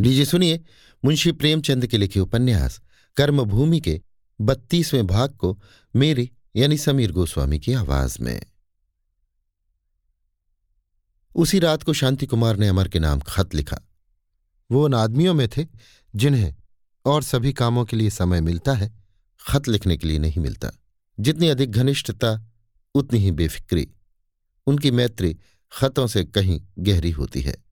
लीजिए सुनिए मुंशी प्रेमचंद के लिखे उपन्यास, कर्मभूमि के बत्तीसवें भाग को मेरी यानी समीर गोस्वामी की आवाज़ में। उसी रात को शांति कुमार ने अमर के नाम खत लिखा। वो उन आदमियों में थे जिन्हें और सभी कामों के लिए समय मिलता है, खत लिखने के लिए नहीं मिलता। जितनी अधिक घनिष्ठता, उतनी ही बेफिक्री। उनकी मैत्री खतों से कहीं गहरी होती है।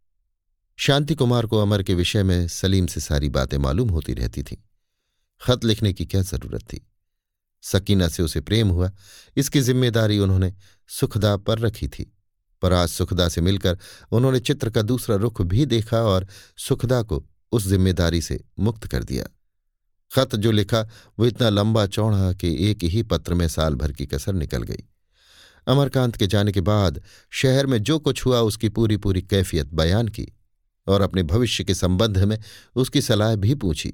शांति कुमार को अमर के विषय में सलीम से सारी बातें मालूम होती रहती थीं। खत लिखने की क्या ज़रूरत थी? सकीना से उसे प्रेम हुआ। इसकी ज़िम्मेदारी उन्होंने सुखदा पर रखी थी। पर आज सुखदा से मिलकर उन्होंने चित्र का दूसरा रुख भी देखा और सुखदा को उस ज़िम्मेदारी से मुक्त कर दिया। खत जो लिखा, वो इतना लंबा चौड़ा कि एक ही पत्र में साल भर की कसर निकल गई। अमरकांत के जाने के बाद शहर में जो कुछ हुआ, उसकी पूरी पूरी कैफियत बयान की। और अपने भविष्य के संबंध में उसकी सलाह भी पूछी।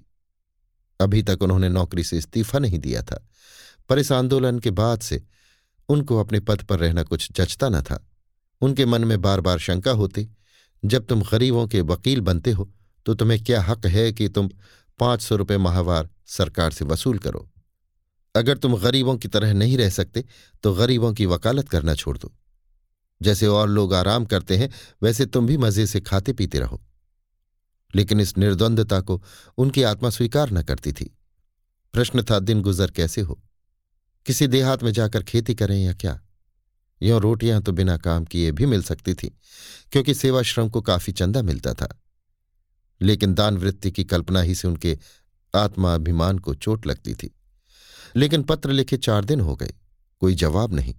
अभी तक उन्होंने नौकरी से इस्तीफा नहीं दिया था। पर इस आंदोलन के बाद से उनको अपने पद पर रहना कुछ जचता न था। उनके मन में बार बार शंका होती, जब तुम गरीबों के वकील बनते हो तो तुम्हें क्या हक है कि तुम पाँच सौ रुपये माहवार सरकार से वसूल करो? अगर तुम गरीबों की तरह नहीं रह सकते तो गरीबों की वकालत करना छोड़ दो। जैसे और लोग आराम करते हैं, वैसे तुम भी मज़े से खाते पीते रहो। लेकिन इस निर्द्वंदता को उनकी आत्मा स्वीकार न करती थी। प्रश्न था, दिन गुजर कैसे हो? किसी देहात में जाकर खेती करें या क्या? यों रोटियाँ तो बिना काम किए भी मिल सकती थी, क्योंकि सेवा श्रम को काफ़ी चंदा मिलता था। लेकिन दान वृत्ति की कल्पना ही से उनके आत्माभिमान को चोट लगती थी। लेकिन पत्र लिखे चार दिन हो गए, कोई जवाब नहीं।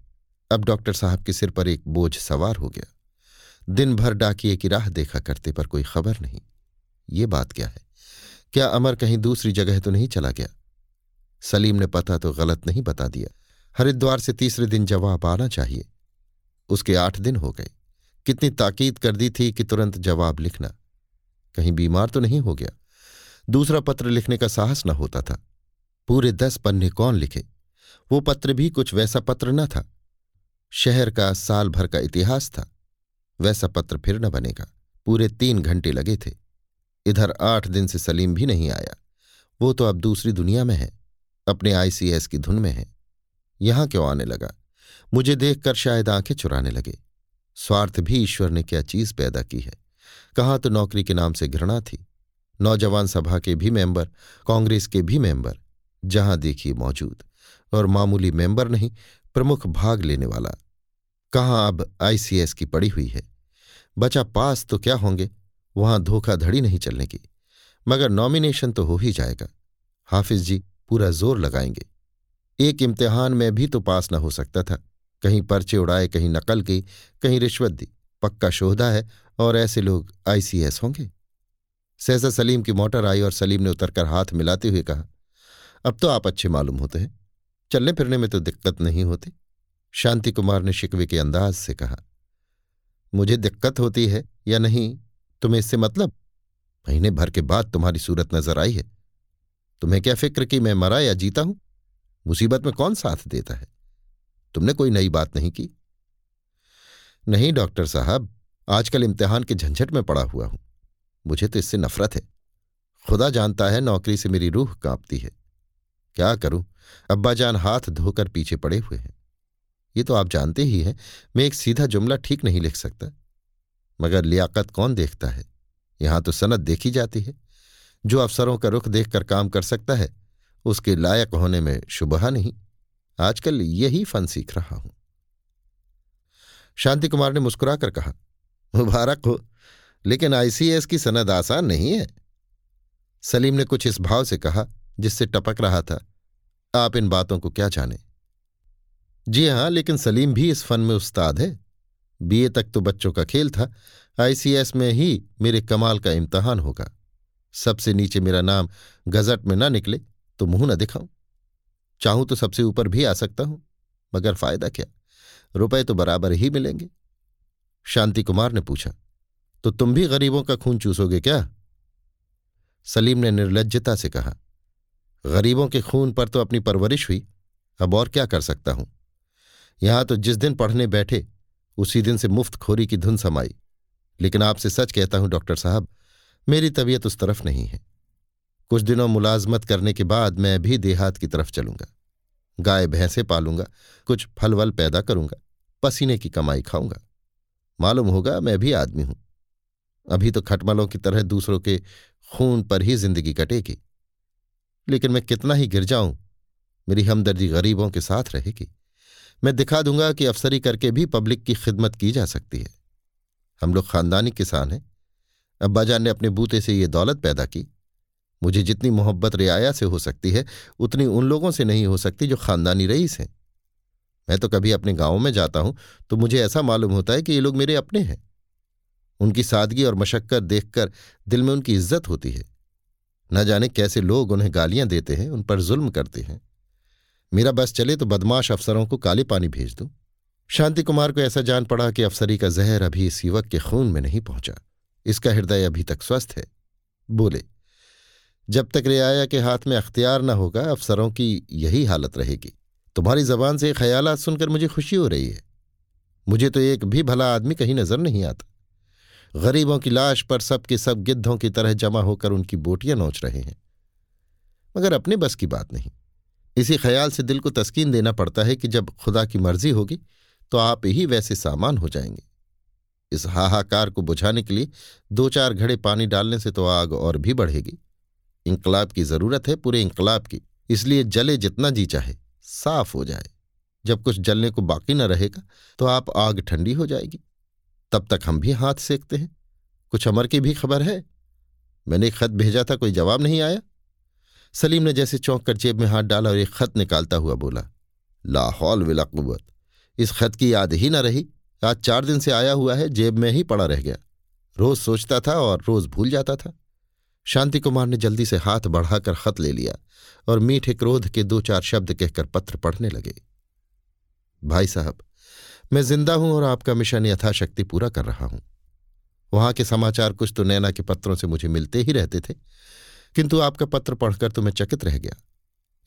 अब डॉक्टर साहब के सिर पर एक बोझ सवार हो गया। दिन भर डाकिए की राह देखा करते पर कोई खबर नहीं। ये बात क्या है? क्या अमर कहीं दूसरी जगह तो नहीं चला गया? सलीम ने पता तो गलत नहीं बता दिया। हरिद्वार से तीसरे दिन जवाब आना चाहिए। उसके आठ दिन हो गए। कितनी ताकीद कर दी थी कि तुरंत जवाब लिखना। कहीं बीमार तो नहीं हो गया? दूसरा पत्र लिखने का साहस न होता था। पूरे दस पन्ने कौन लिखे? वो पत्र भी कुछ वैसा पत्र न था। शहर का साल भर का इतिहास था। वैसा पत्र फिर न बनेगा। पूरे तीन घंटे लगे थे। इधर आठ दिन से सलीम भी नहीं आया। वो तो अब दूसरी दुनिया में है। अपने आईसीएस की धुन में है। यहाँ क्यों आने लगा? मुझे देखकर शायद आँखें चुराने लगे। स्वार्थ भी ईश्वर ने क्या चीज़ पैदा की है? कहाँ तो नौकरी के नाम से घृणा थी। नौजवान सभा के भी मेंबर, कांग्रेस के भी मेंबर, जहाँ देखिए मौजूद। और मामूली मेंबर नहीं प्रमुख भाग लेने वाला। कहाँ अब आईसीएस की पड़ी हुई है? बचा पास तो क्या होंगे? वहाँ धोखाधड़ी नहीं चलने की। मगर नॉमिनेशन तो हो ही जाएगा। हाफिज जी, पूरा ज़ोर लगाएँगे। एक इम्तिहान में भी तो पास न हो सकता था। कहीं पर्चे उड़ाए, कहीं नकल की, कहीं रिश्वत दी। पक्का शोधा है और ऐसे लोग आईसीएस होंगे? सहसा सलीम की मोटर आई और सलीम ने उतरकर हाथ मिलाते हुए कहा, अब तो आप अच्छे मालूम होते हैं। चलने फिरने में तो दिक्कत नहीं होती। शांति कुमार ने शिकवे के अंदाज से कहा, मुझे दिक्कत होती है या नहीं? तुम्हें इससे मतलब? महीने भर के बाद तुम्हारी सूरत नज़र आई है। तुम्हें क्या फ़िक्र कि मैं मरा या जीता हूँ? मुसीबत में कौन साथ देता है? तुमने कोई नई बात नहीं की? नहीं, डॉक्टर साहब, आजकल इम्तिहान के झंझट में पड़ा हुआ हूँ। मुझे तो इससे नफरत है। खुदा जानता है नौकरी से मेरी रूह कांपती है। क्या करूँ? अब्बाजान हाथ धोकर पीछे पड़े हुए हैं। ये तो आप जानते ही हैं, मैं एक सीधा जुमला ठीक नहीं लिख सकता। मगर लियाकत कौन देखता है? यहाँ तो सनत देखी जाती है। जो अफसरों का रुख देखकर काम कर सकता है, उसके लायक होने में शुबहा नहीं। आजकल यही फन सीख रहा हूँ। शांति कुमार ने मुस्कुराकर कहा, मुबारक हो, लेकिन आईसीएस की सनद आसान नहीं है। सलीम ने कुछ इस भाव से कहा, जिससे टपक रहा था। आप इन बातों को क्या जाने? जी हाँ, लेकिन सलीम भी इस फन में उस्ताद है। बीए तक तो बच्चों का खेल था। आईसीएस में ही मेरे कमाल का इम्तहान होगा। सबसे नीचे मेरा नाम गजट में ना निकले तो मुँह न दिखाऊँ। चाहूँ तो सबसे ऊपर भी आ सकता हूँ, मगर फ़ायदा क्या? रुपए तो बराबर ही मिलेंगे। शांति कुमार ने पूछा तो तुम भी गरीबों का खून चूसोगे क्या? सलीम ने निर्लजता से कहा गरीबों के खून पर तो अपनी परवरिश हुई। अब और क्या कर सकता हूँ? यहाँ तो जिस दिन पढ़ने बैठे, उसी दिन से मुफ़्त खोरी की धुन समाई। लेकिन आपसे सच कहता हूँ, डॉक्टर साहब, मेरी तबीयत उस तरफ़ नहीं है। कुछ दिनों मुलाजमत करने के बाद मैं भी देहात की तरफ़ चलूँगा। गाय भैंसे पालूँगा, कुछ फल वल पैदा करूँगा, पसीने की कमाई खाऊँगा। मालूम होगा मैं भी आदमी हूँ। अभी तो खटमलों की तरह दूसरों के खून पर ही ज़िंदगी कटेगी। लेकिन मैं कितना ही गिर जाऊँ, मेरी हमदर्दी गरीबों के साथ रहेगी। मैं दिखा दूँगा कि अफसरी करके भी पब्लिक की खिदमत की जा सकती है। हम लोग खानदानी किसान हैं। अब्बाजान ने अपने बूते से ये दौलत पैदा की। मुझे जितनी मोहब्बत, रियाया से हो सकती है, उतनी उन लोगों से नहीं हो सकती जो खानदानी रईस हैं। मैं तो कभी अपने गाँव में जाता हूँ तो मुझे ऐसा मालूम होता है कि ये लोग मेरे अपने हैं। उनकी सादगी और मशक्कत देखकर दिल में उनकी इज़्ज़त होती है। न जाने कैसे लोग उन्हें गालियाँ देते हैं, उन पर जुल्म करते हैं। मेरा बस चले तो बदमाश अफसरों को काले पानी भेज दूँ। शांति कुमार को ऐसा जान पड़ा कि अफसरी का जहर अभी इस युवक के खून में नहीं पहुँचा। इसका हृदय अभी तक स्वस्थ है। बोले, जब तक रियाया के हाथ में अख्तियार न होगा, अफसरों की यही हालत रहेगी। तुम्हारी जबान से ख्याल सुनकर मुझे खुशी हो रही है। मुझे तो एक भी भला आदमी कहीं नज़र नहीं आता। गरीबों की लाश पर सबके सब गिद्धों की तरह जमा होकर उनकी बोटियाँ नोच रहे हैं। मगर अपने बस की बात नहीं। इसी ख्याल से दिल को तस्कीन देना पड़ता है कि जब खुदा की मर्ज़ी होगी तो आप ही वैसे सामान हो जाएँगे। इस हाहाकार को बुझाने के लिए दो चार घड़े पानी डालने से तो आग और भी बढ़ेगी। इंकलाब की ज़रूरत है पूरे इंकलाब की, इसलिए जले जितना जी चाहे, साफ़ हो जाए। जब कुछ जलने को बाकी न रहेगा तो आप आग ठंडी हो जाएगी। तब तक हम भी हाथ सेकते हैं। कुछ अमर की भी खबर है। मैंने एक खत भेजा था, कोई जवाब नहीं आया। सलीम ने जैसे चौंक कर जेब में हाथ डाला और एक खत निकालता हुआ बोला लाहौल विलाकुबत इस खत की याद ही न रही। आज चार दिन से आया हुआ है, जेब में ही पड़ा रह गया। रोज सोचता था और रोज भूल जाता था। शांति कुमार ने जल्दी से हाथ बढ़ाकर खत ले लिया और मीठे क्रोध के दो चार शब्द कहकर पत्र पढ़ने लगे। भाई साहब मैं ज़िंदा हूँ और आपका मिशन यथाशक्ति पूरा कर रहा हूँ। वहाँ के समाचार कुछ तो नैना के पत्रों से मुझे मिलते ही रहते थे, किंतु आपका पत्र पढ़कर तो मैं चकित रह गया।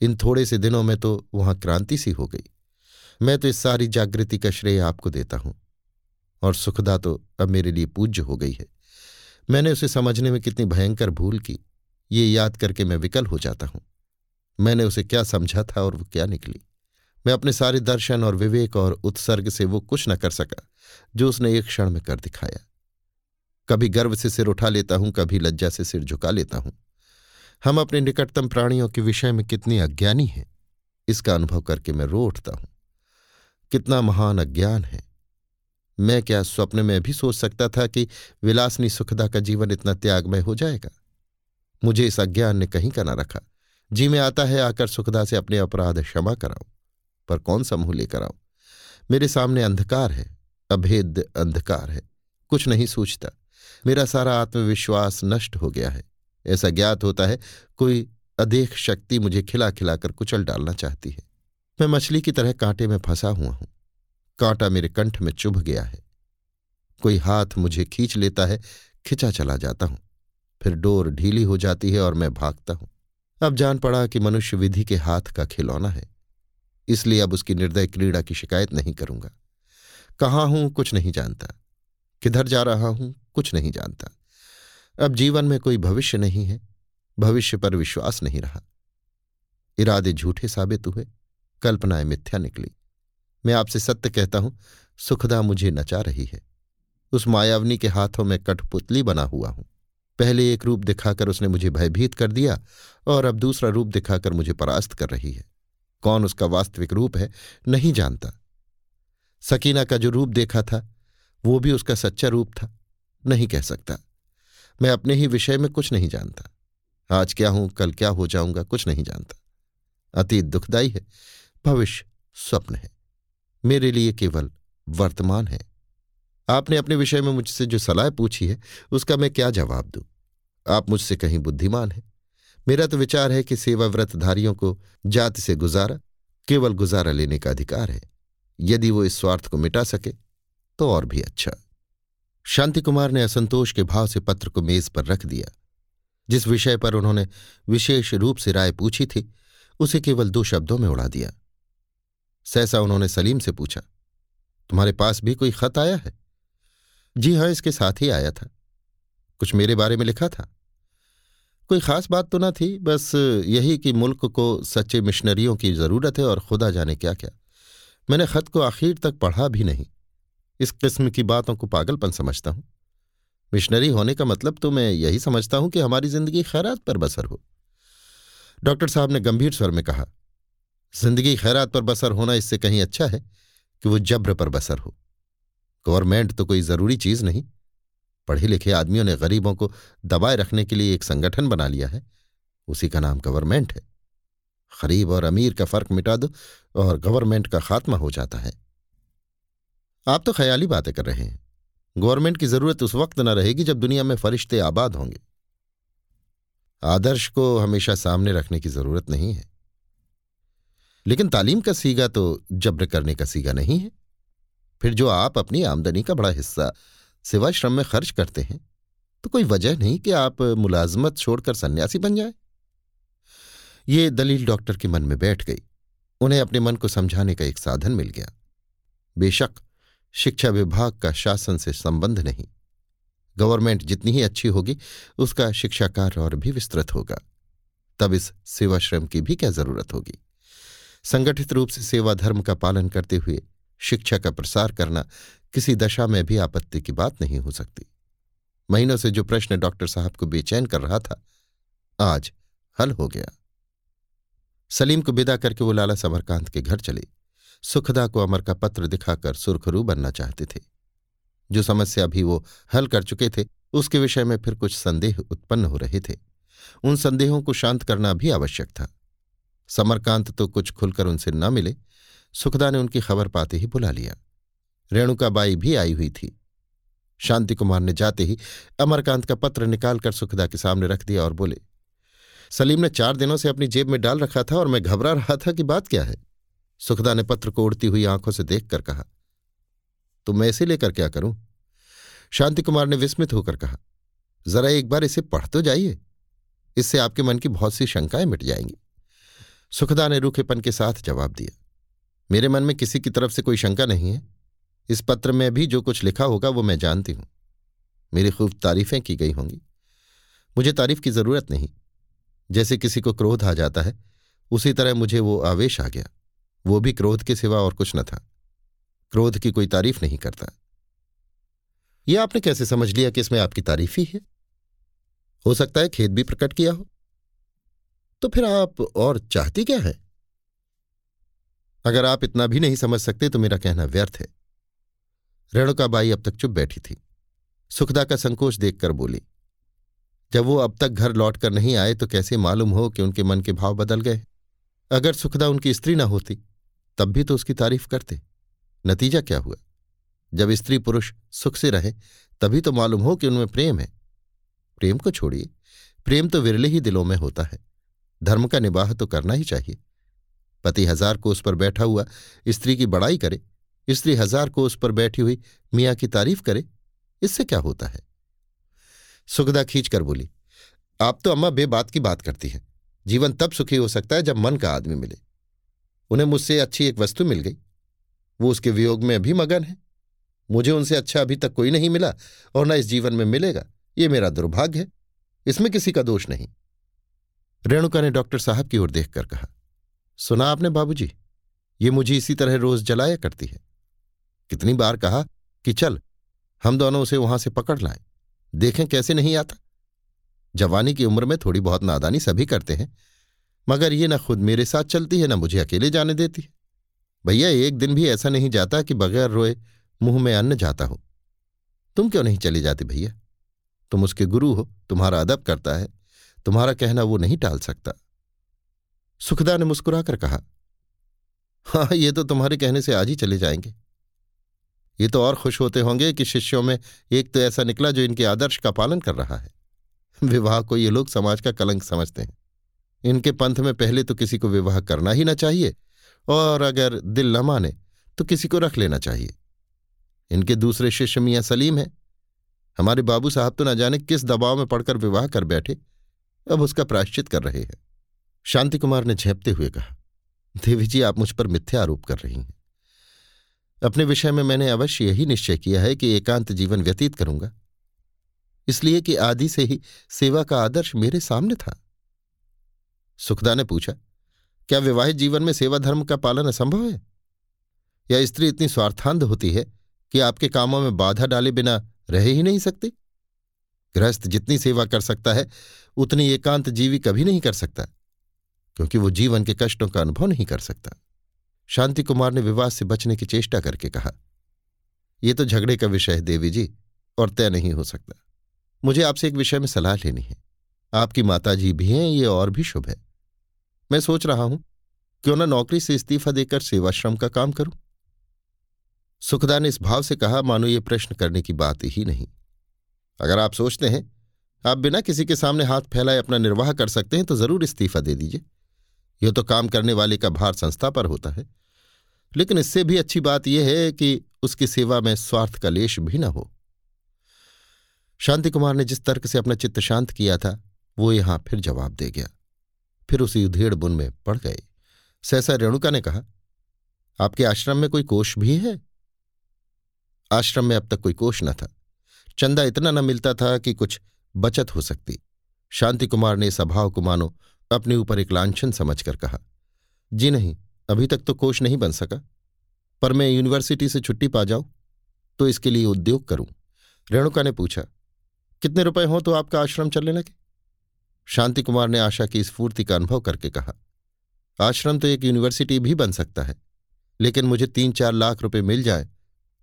इन थोड़े से दिनों में तो वहाँ क्रांति सी हो गई। मैं तो इस सारी जागृति का श्रेय आपको देता हूँ, और सुखदा तो अब मेरे लिए पूज्य हो गई है। मैंने उसे समझने में कितनी भयंकर भूल की। ये याद करके मैं विकल हो जाता हूँ। मैंने उसे क्या समझा था और वो क्या निकली? मैं अपने सारे दर्शन और विवेक और उत्सर्ग से वो कुछ न कर सका, जो उसने एक क्षण में कर दिखाया। कभी गर्व से सिर उठा लेता हूँ, कभी लज्जा से सिर झुका लेता हूँ। हम अपने निकटतम प्राणियों के विषय में कितनी अज्ञानी हैं, इसका अनुभव करके मैं रो उठता हूँ। कितना महान अज्ञान है। मैं क्या स्वप्न में भी सोच सकता था कि विलासनी सुखदा का जीवन इतना त्यागमय हो जाएगा? मुझे इस अज्ञान ने कहीं का ना रखा। जी में आता है आकर सुखदा से अपने अपराध क्षमा कराओ पर कौन सा मुँह लेकर आओ मेरे सामने अंधकार है अभेद अंधकार है, कुछ नहीं सूझता। मेरा सारा आत्मविश्वास नष्ट हो गया है। ऐसा ज्ञात होता है, कोई अदेख शक्ति मुझे खिला खिलाकर कुचल डालना चाहती है। मैं मछली की तरह कांटे में फंसा हुआ हूँ। कांटा मेरे कंठ में चुभ गया है। कोई हाथ मुझे खींच लेता है, खिंचा चला जाता हूँ। फिर डोर ढीली हो जाती है और मैं भागता हूँ। अब जान पड़ा कि मनुष्य विधि के हाथ का खिलौना है। इसलिए अब उसकी निर्दय क्रीड़ा की शिकायत नहीं करूँगा। कहाँ हूँ कुछ नहीं जानता। किधर जा रहा हूँ कुछ नहीं जानता। अब जीवन में कोई भविष्य नहीं है। भविष्य पर विश्वास नहीं रहा। इरादे झूठे साबित हुए। कल्पनाएँ मिथ्या निकली। मैं आपसे सत्य कहता हूँ, सुखदा मुझे नचा रही है। उस मायावनी के हाथों में कठपुतली बना हुआ हूँ। पहले एक रूप दिखाकर उसने मुझे भयभीत कर दिया और अब दूसरा रूप दिखाकर मुझे परास्त कर रही है। कौन उसका वास्तविक रूप है, नहीं जानता। सकीना का जो रूप देखा था, वो भी उसका सच्चा रूप था, नहीं कह सकता। मैं अपने ही विषय में कुछ नहीं जानता। आज क्या हूँ, कल क्या हो जाऊँगा, कुछ नहीं जानता। अतीत दुखदाई है, भविष्य स्वप्न है। मेरे लिए केवल वर्तमान है। आपने अपने विषय में मुझसे जो सलाह पूछी है, उसका मैं क्या जवाब दूँ? आप मुझसे कहीं बुद्धिमान हैं। मेरा तो विचार है कि सेवा व्रतधारियों को जाति से गुजारा केवल गुजारा लेने का अधिकार है। यदि वो इस स्वार्थ को मिटा सके तो और भी अच्छा। शांति कुमार ने असंतोष के भाव से पत्र को मेज पर रख दिया। जिस विषय पर उन्होंने विशेष रूप से राय पूछी थी, उसे केवल दो शब्दों में उड़ा दिया। सहसा उन्होंने सलीम से पूछा, तुम्हारे पास भी कोई खत आया है? जी हाँ इसके साथ ही आया था। कुछ मेरे बारे में लिखा था? कोई खास बात तो ना थी, बस यही कि मुल्क को सच्चे मिशनरियों की ज़रूरत है और खुदा जाने क्या क्या। मैंने खत को आखिर तक पढ़ा भी नहीं। इस किस्म की बातों को पागलपन समझता हूँ। मिशनरी होने का मतलब तो मैं यही समझता हूँ कि हमारी ज़िंदगी खैरात पर बसर हो। डॉक्टर साहब ने गंभीर स्वर में कहा, ज़िंदगी खैरात पर बसर होना इससे कहीं अच्छा है कि वो जब्र पर बसर हो। गवर्नमेंट तो कोई ज़रूरी चीज़ नहीं। पढ़े लिखे आदमियों ने गरीबों को दबाए रखने के लिए एक संगठन बना लिया है। उसी का नाम गवर्नमेंट है। गरीब और अमीर का फ़र्क मिटा दो और गवर्नमेंट का खात्मा हो जाता है। आप तो ख्याली बातें कर रहे हैं। गवर्नमेंट की ज़रूरत उस वक्त न रहेगी जब दुनिया में फरिश्ते आबाद होंगे। आदर्श को हमेशा सामने रखने की ज़रूरत नहीं है। लेकिन तालीम का सीगा तो जब्र करने का सीगा नहीं है। फिर जो आप अपनी आमदनी का बड़ा हिस्सा सिवा श्रम में खर्च करते हैं तो कोई वजह नहीं कि आप मुलाजमत छोड़कर सन्यासी बन जाए। ये दलील डॉक्टर के मन में बैठ गई। उन्हें अपने मन को समझाने का एक साधन मिल गया। बेशक, शिक्षा विभाग का शासन से संबंध नहीं। गवर्नमेंट जितनी ही अच्छी होगी, उसका शिक्षा कार्य और भी विस्तृत होगा। तब इस सेवाश्रम की भी क्या ज़रूरत होगी? संगठित रूप से सेवा धर्म का पालन करते हुए शिक्षा का प्रसार करना किसी दशा में भी आपत्ति की बात नहीं हो सकती। महीनों से जो प्रश्न डॉक्टर साहब को बेचैन कर रहा था, आज हल हो गया। सलीम को विदा करके वो लाला समरकांत के घर चले। सुखदा को अमर का पत्र दिखाकर सुरखरू बनना चाहते थे। जो समस्या भी वो हल कर चुके थे, उसके विषय में फिर कुछ संदेह उत्पन्न हो रहे थे। उन संदेहों को शांत करना भी आवश्यक था। समरकांत तो कुछ खुलकर उनसे न मिले, सुखदा ने उनकी खबर पाते ही बुला लिया। रेणुकाबाई भी आई हुई थी। शांति कुमार ने जाते ही अमरकांत का पत्र निकालकर सुखदा के सामने रख दिया और बोले, सलीम ने चार दिनों से अपनी जेब में डाल रखा था और मैं घबरा रहा था कि बात क्या है? सुखदा ने पत्र को उड़ती हुई आँखों से देखकर कहा तो मैं इसे लेकर क्या करूँ? शांति कुमार ने विस्मित होकर कहा, जरा एक बार इसे पढ़ तो जाइए। इससे आपके मन की बहुत सी शंकाएँ मिट जाएँगी। सुखदा ने रूखेपन के साथ जवाब दिया, मेरे मन में किसी की तरफ़ से कोई शंका नहीं है। इस पत्र में भी जो कुछ लिखा होगा वो मैं जानती हूँ। मेरी खूब तारीफें की गई होंगी। मुझे तारीफ़ की ज़रूरत नहीं। जैसे किसी को क्रोध आ जाता है, उसी तरह मुझे वो आवेश आ गया। वो भी क्रोध के सिवा और कुछ न था। क्रोध की कोई तारीफ़ नहीं करता। यह आपने कैसे समझ लिया कि इसमें आपकी तारीफ़ ही है? हो सकता है खेद भी प्रकट किया हो। तो फिर आप और चाहती क्या है? अगर आप इतना भी नहीं समझ सकते तो मेरा कहना व्यर्थ है। रेणुकाबाई अब तक चुप बैठी थी। सुखदा का संकोच देखकर बोली, जब वो अब तक घर लौट कर नहीं आए तो कैसे मालूम हो कि उनके मन के भाव बदल गए? अगर सुखदा उनकी स्त्री ना होती, तब भी तो उसकी तारीफ़ करते। नतीजा क्या हुआ? जब स्त्री पुरुष सुख से रहे, तभी तो मालूम हो कि उनमें प्रेम है। प्रेम को छोड़िए, प्रेम तो विरले ही दिलों में होता है। धर्म का निबाह तो करना ही चाहिए। पति हज़ार को उस पर बैठा हुआ स्त्री की बड़ाई करे स्त्री हज़ार को उस पर बैठी हुई मियाँ की तारीफ़ करे, इससे क्या होता है? सुखदा खींचकर बोली, आप तो अम्मा बेबात की बात करती हैं। जीवन तब सुखी हो सकता है जब मन का आदमी मिले। उन्हें मुझसे अच्छी एक वस्तु मिल गई। वो उसके वियोग में अभी मगन है। मुझे उनसे अच्छा अभी तक कोई नहीं मिला और न इस जीवन में मिलेगा। ये मेरा दुर्भाग्य है। इसमें किसी का दोष नहीं। रेणुका ने डॉक्टर साहब की ओर देखकर कहा, सुना आपने बाबूजी, ये मुझे इसी तरह रोज जलाया करती है। कितनी बार कहा कि चल, हम दोनों उसे वहाँ से पकड़ लाएँ। देखें कैसे नहीं आता। जवानी की उम्र में थोड़ी बहुत नादानी सभी करते हैं, मगर ये न खुद मेरे साथ चलती है, न मुझे अकेले जाने देती है। भैया, एक दिन भी ऐसा नहीं जाता कि बगैर रोए मुँह में अन्न जाता हो। तुम क्यों नहीं चले जाते भैया? तुम उसके गुरु हो, तुम्हारा अदब करता है, तुम्हारा कहना वो नहीं टाल सकता। सुखदा ने मुस्कुराकर कहा हाँ ये तो तुम्हारे कहने से आज ही चले जाएँगे। ये तो और खुश होते होंगे कि शिष्यों में एक तो ऐसा निकला जो इनके आदर्श का पालन कर रहा है। विवाह को ये लोग समाज का कलंक समझते हैं। इनके पंथ में पहले तो किसी को विवाह करना ही ना चाहिए, और अगर दिल न माने तो किसी को रख लेना चाहिए। इनके दूसरे शिष्य मियाँ सलीम हैं। हमारे बाबू साहब तो न जाने किस दबाव में पड़कर विवाह कर बैठे, अब उसका प्रायश्चित कर रहे हैं। शांति कुमार ने झेपते हुए कहा, देवी जी, आप मुझ पर मिथ्या आरोप कर रही हैं। अपने विषय में मैंने अवश्य यही निश्चय किया है कि एकांत जीवन व्यतीत करूँगा। इसलिए कि आदि से ही सेवा का आदर्श मेरे सामने था। सुखदा ने पूछा, क्या विवाहित जीवन में सेवा धर्म का पालन असंभव है? या स्त्री इतनी स्वार्थांध होती है कि आपके कामों में बाधा डाले बिना रह ही नहीं सकती? गृहस्थ जितनी सेवा कर सकता है, उतनी एकांत जीवी कभी नहीं कर सकता, क्योंकि वो जीवन के कष्टों का अनुभव नहीं कर सकता। शांति कुमार ने विवाद से बचने की चेष्टा करके कहा यह तो झगड़े का विषय है, देवी जी, और तय नहीं हो सकता। मुझे आपसे एक विषय में सलाह लेनी है। आपकी माताजी भी हैं, ये और भी शुभ है। मैं सोच रहा हूँ, क्यों ना नौकरी से इस्तीफा देकर सेवाश्रम का काम करूँ? सुखदा ने इस भाव से कहा, मानो ये प्रश्न करने की बात ही नहीं। अगर आप सोचते हैं, आप बिना किसी के सामने हाथ फैलाए अपना निर्वाह कर सकते हैं तो ज़रूर इस्तीफा दे दीजिए। यह तो काम करने वाले का भार संस्था पर होता है। लेकिन इससे भी अच्छी बात यह है कि उसकी सेवा में स्वार्थ का लेश भी न हो। शांति कुमार ने जिस तर्क से अपना चित्त शांत किया था, वो यहाँ फिर जवाब दे गया। फिर उसी उधेड़ बुन में पड़ गए। सहसा रेणुका ने कहा, आपके आश्रम में कोई कोष भी है? आश्रम में अब तक कोई कोष न था। चंदा इतना न मिलता था कि कुछ बचत हो सकती। शांति कुमार ने इस अभाव को मानो, अपने ऊपर एक लांछन समझकर कहा, जी नहीं अभी तक तो कोष नहीं बन सका। पर मैं यूनिवर्सिटी से छुट्टी पा जाऊँ तो इसके लिए उद्योग करूँ। रेणुका ने पूछा, कितने रुपए हो तो आपका आश्रम चलने लगे? शांति कुमार ने आशा की स्फूर्ति का अनुभव करके कहा, आश्रम तो एक यूनिवर्सिटी भी बन सकता है, लेकिन मुझे तीन चार लाख रुपए मिल जाए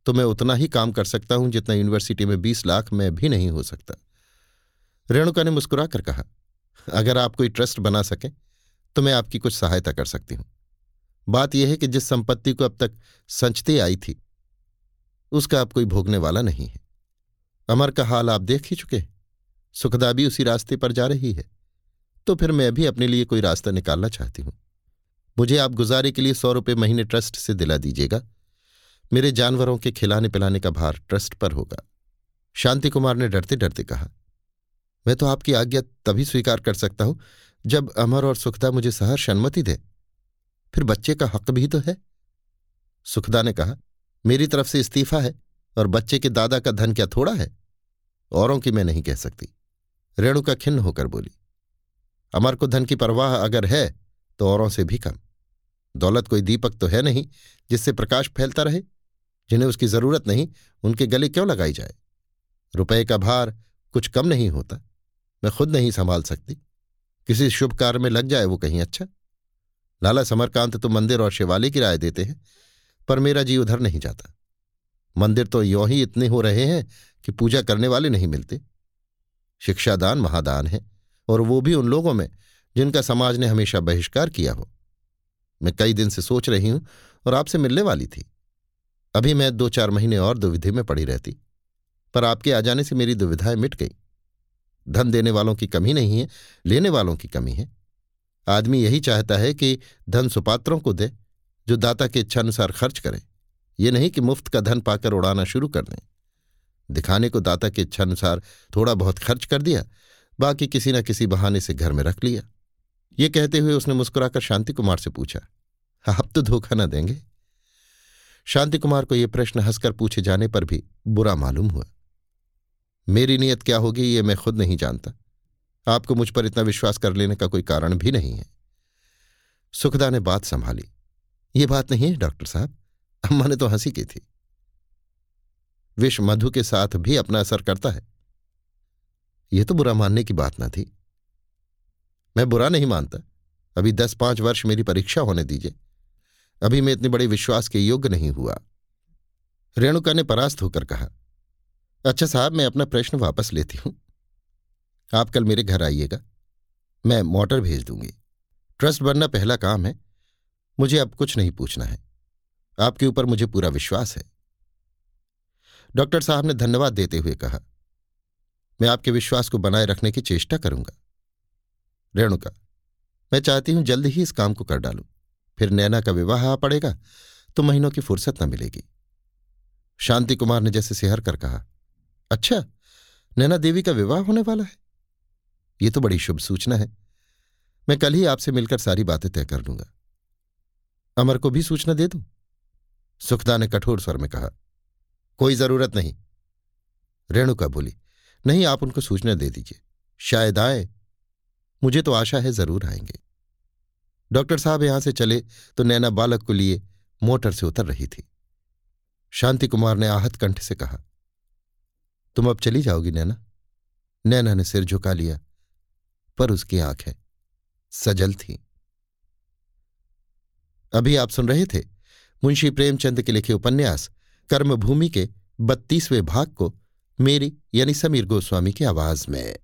तो मैं उतना ही काम कर सकता हूँ जितना यूनिवर्सिटी में बीस लाख में भी नहीं हो सकता। रेणुका ने मुस्कुराकर कहा, अगर आप कोई ट्रस्ट बना सकें तो मैं आपकी कुछ सहायता कर सकती हूँ। बात यह है कि जिस संपत्ति को अब तक संचते आई थी, उसका अब कोई भोगने वाला नहीं है। अमर का हाल आप देख ही चुके हैं। सुखदा भी उसी रास्ते पर जा रही है। तो फिर मैं भी अपने लिए कोई रास्ता निकालना चाहती हूँ। मुझे आप गुजारे के लिए सौ रुपये महीने ट्रस्ट से दिला दीजिएगा। मेरे जानवरों के खिलाने पिलाने का भार ट्रस्ट पर होगा। शांति कुमार ने डरते डरते कहा, मैं तो आपकी आज्ञा तभी स्वीकार कर सकता हूँ जब अमर और सुखदा मुझे सहर्ष अनुमति दे। फिर बच्चे का हक भी तो है। सुखदा ने कहा, मेरी तरफ़ से इस्तीफा है और बच्चे के दादा का धन क्या थोड़ा है? औरों की मैं नहीं कह सकती। रेणुका खिन्न होकर बोली, अमर को धन की परवाह अगर है तो औरों से भी कम। दौलत कोई दीपक तो है नहीं जिससे प्रकाश फैलता रहे। जिन्हें उसकी ज़रूरत नहीं, उनके गले क्यों लगाई जाए? रुपए का भार कुछ कम नहीं होता। मैं खुद नहीं संभाल सकती। किसी शुभ कार्य में लग जाए वो कहीं अच्छा। लाला समरकांत तो मंदिर और शिवालय की राय देते हैं, पर मेरा जी उधर नहीं जाता। मंदिर तो यों ही इतने हो रहे हैं कि पूजा करने वाले नहीं मिलते। शिक्षादान महादान है, और वो भी उन लोगों में जिनका समाज ने हमेशा बहिष्कार किया हो। मैं कई दिन से सोच रही हूँ और आपसे मिलने वाली थी। अभी मैं दो चार महीने और दुविधि में पड़ी रहती, पर आपके आ जाने से मेरी दुविधाएँ मिट गई। धन देने वालों की कमी नहीं है, लेने वालों की कमी है। आदमी यही चाहता है कि धन सुपात्रों को दे, जो दाता के इच्छानुसार खर्च करें। ये नहीं कि मुफ़्त का धन पाकर उड़ाना शुरू कर दें। दिखाने को दाता की इच्छानुसार थोड़ा बहुत खर्च कर दिया, बाकी किसी न किसी बहाने से घर में रख लिया। ये कहते हुए उसने मुस्कुराकर शांति कुमार से पूछा, आप तो धोखा न देंगे? शांति कुमार को यह प्रश्न हंसकर पूछे जाने पर भी बुरा मालूम हुआ। मेरी नीयत क्या होगी ये मैं खुद नहीं जानता। आपको मुझ पर इतना विश्वास कर लेने का कोई कारण भी नहीं है। सुखदा ने बात संभाली। ये बात नहीं है, डॉक्टर साहब। अम्मा ने तो हँसी की थी। विष मधु के साथ भी अपना असर करता है। यह तो बुरा मानने की बात ना थी। मैं बुरा नहीं मानता। अभी दस पाँच वर्ष मेरी परीक्षा होने दीजिए। अभी मैं इतने बड़े विश्वास के योग्य नहीं हुआ। रेणुका ने परास्त होकर कहा अच्छा साहब, मैं अपना प्रश्न वापस लेती हूँ। आप कल मेरे घर आइएगा। मैं मोटर भेज दूँगी। ट्रस्ट बनना पहला काम है। मुझे अब कुछ नहीं पूछना है। आपके ऊपर मुझे पूरा विश्वास है। डॉक्टर साहब ने धन्यवाद देते हुए कहा, मैं आपके विश्वास को बनाए रखने की चेष्टा करूँगा। रेणुका, मैं चाहती हूँ जल्द ही इस काम को कर डालूं। फिर नैना का विवाह आ पड़ेगा तो महीनों की फुर्सत न मिलेगी। शांति कुमार ने जैसे सिहर कर कहा अच्छा नैना देवी का विवाह होने वाला है। ये तो बड़ी शुभ सूचना है। मैं कल ही आपसे मिलकर सारी बातें तय कर लूँगा। अमर को भी सूचना दे दूँ? सुखदा ने कठोर स्वर में कहा, कोई ज़रूरत नहीं। रेणुका बोली, नहीं, आप उनको सूचना दे दीजिए। शायद आए। मुझे तो आशा है ज़रूर आएँगे। डॉक्टर साहब यहाँ से चले तो नैना बालक को लिए मोटर से उतर रही थी। शांति कुमार ने आहत कंठ से कहा, तुम अब चली जाओगी नैना? नैना ने सिर झुका लिया। पर उसकी आँखें सजल थी। अभी आप सुन रहे थे मुंशी प्रेमचंद के लिखे उपन्यास, कर्मभूमि के बत्तीसवें भाग को मेरी यानी समीर गोस्वामी की आवाज़ में।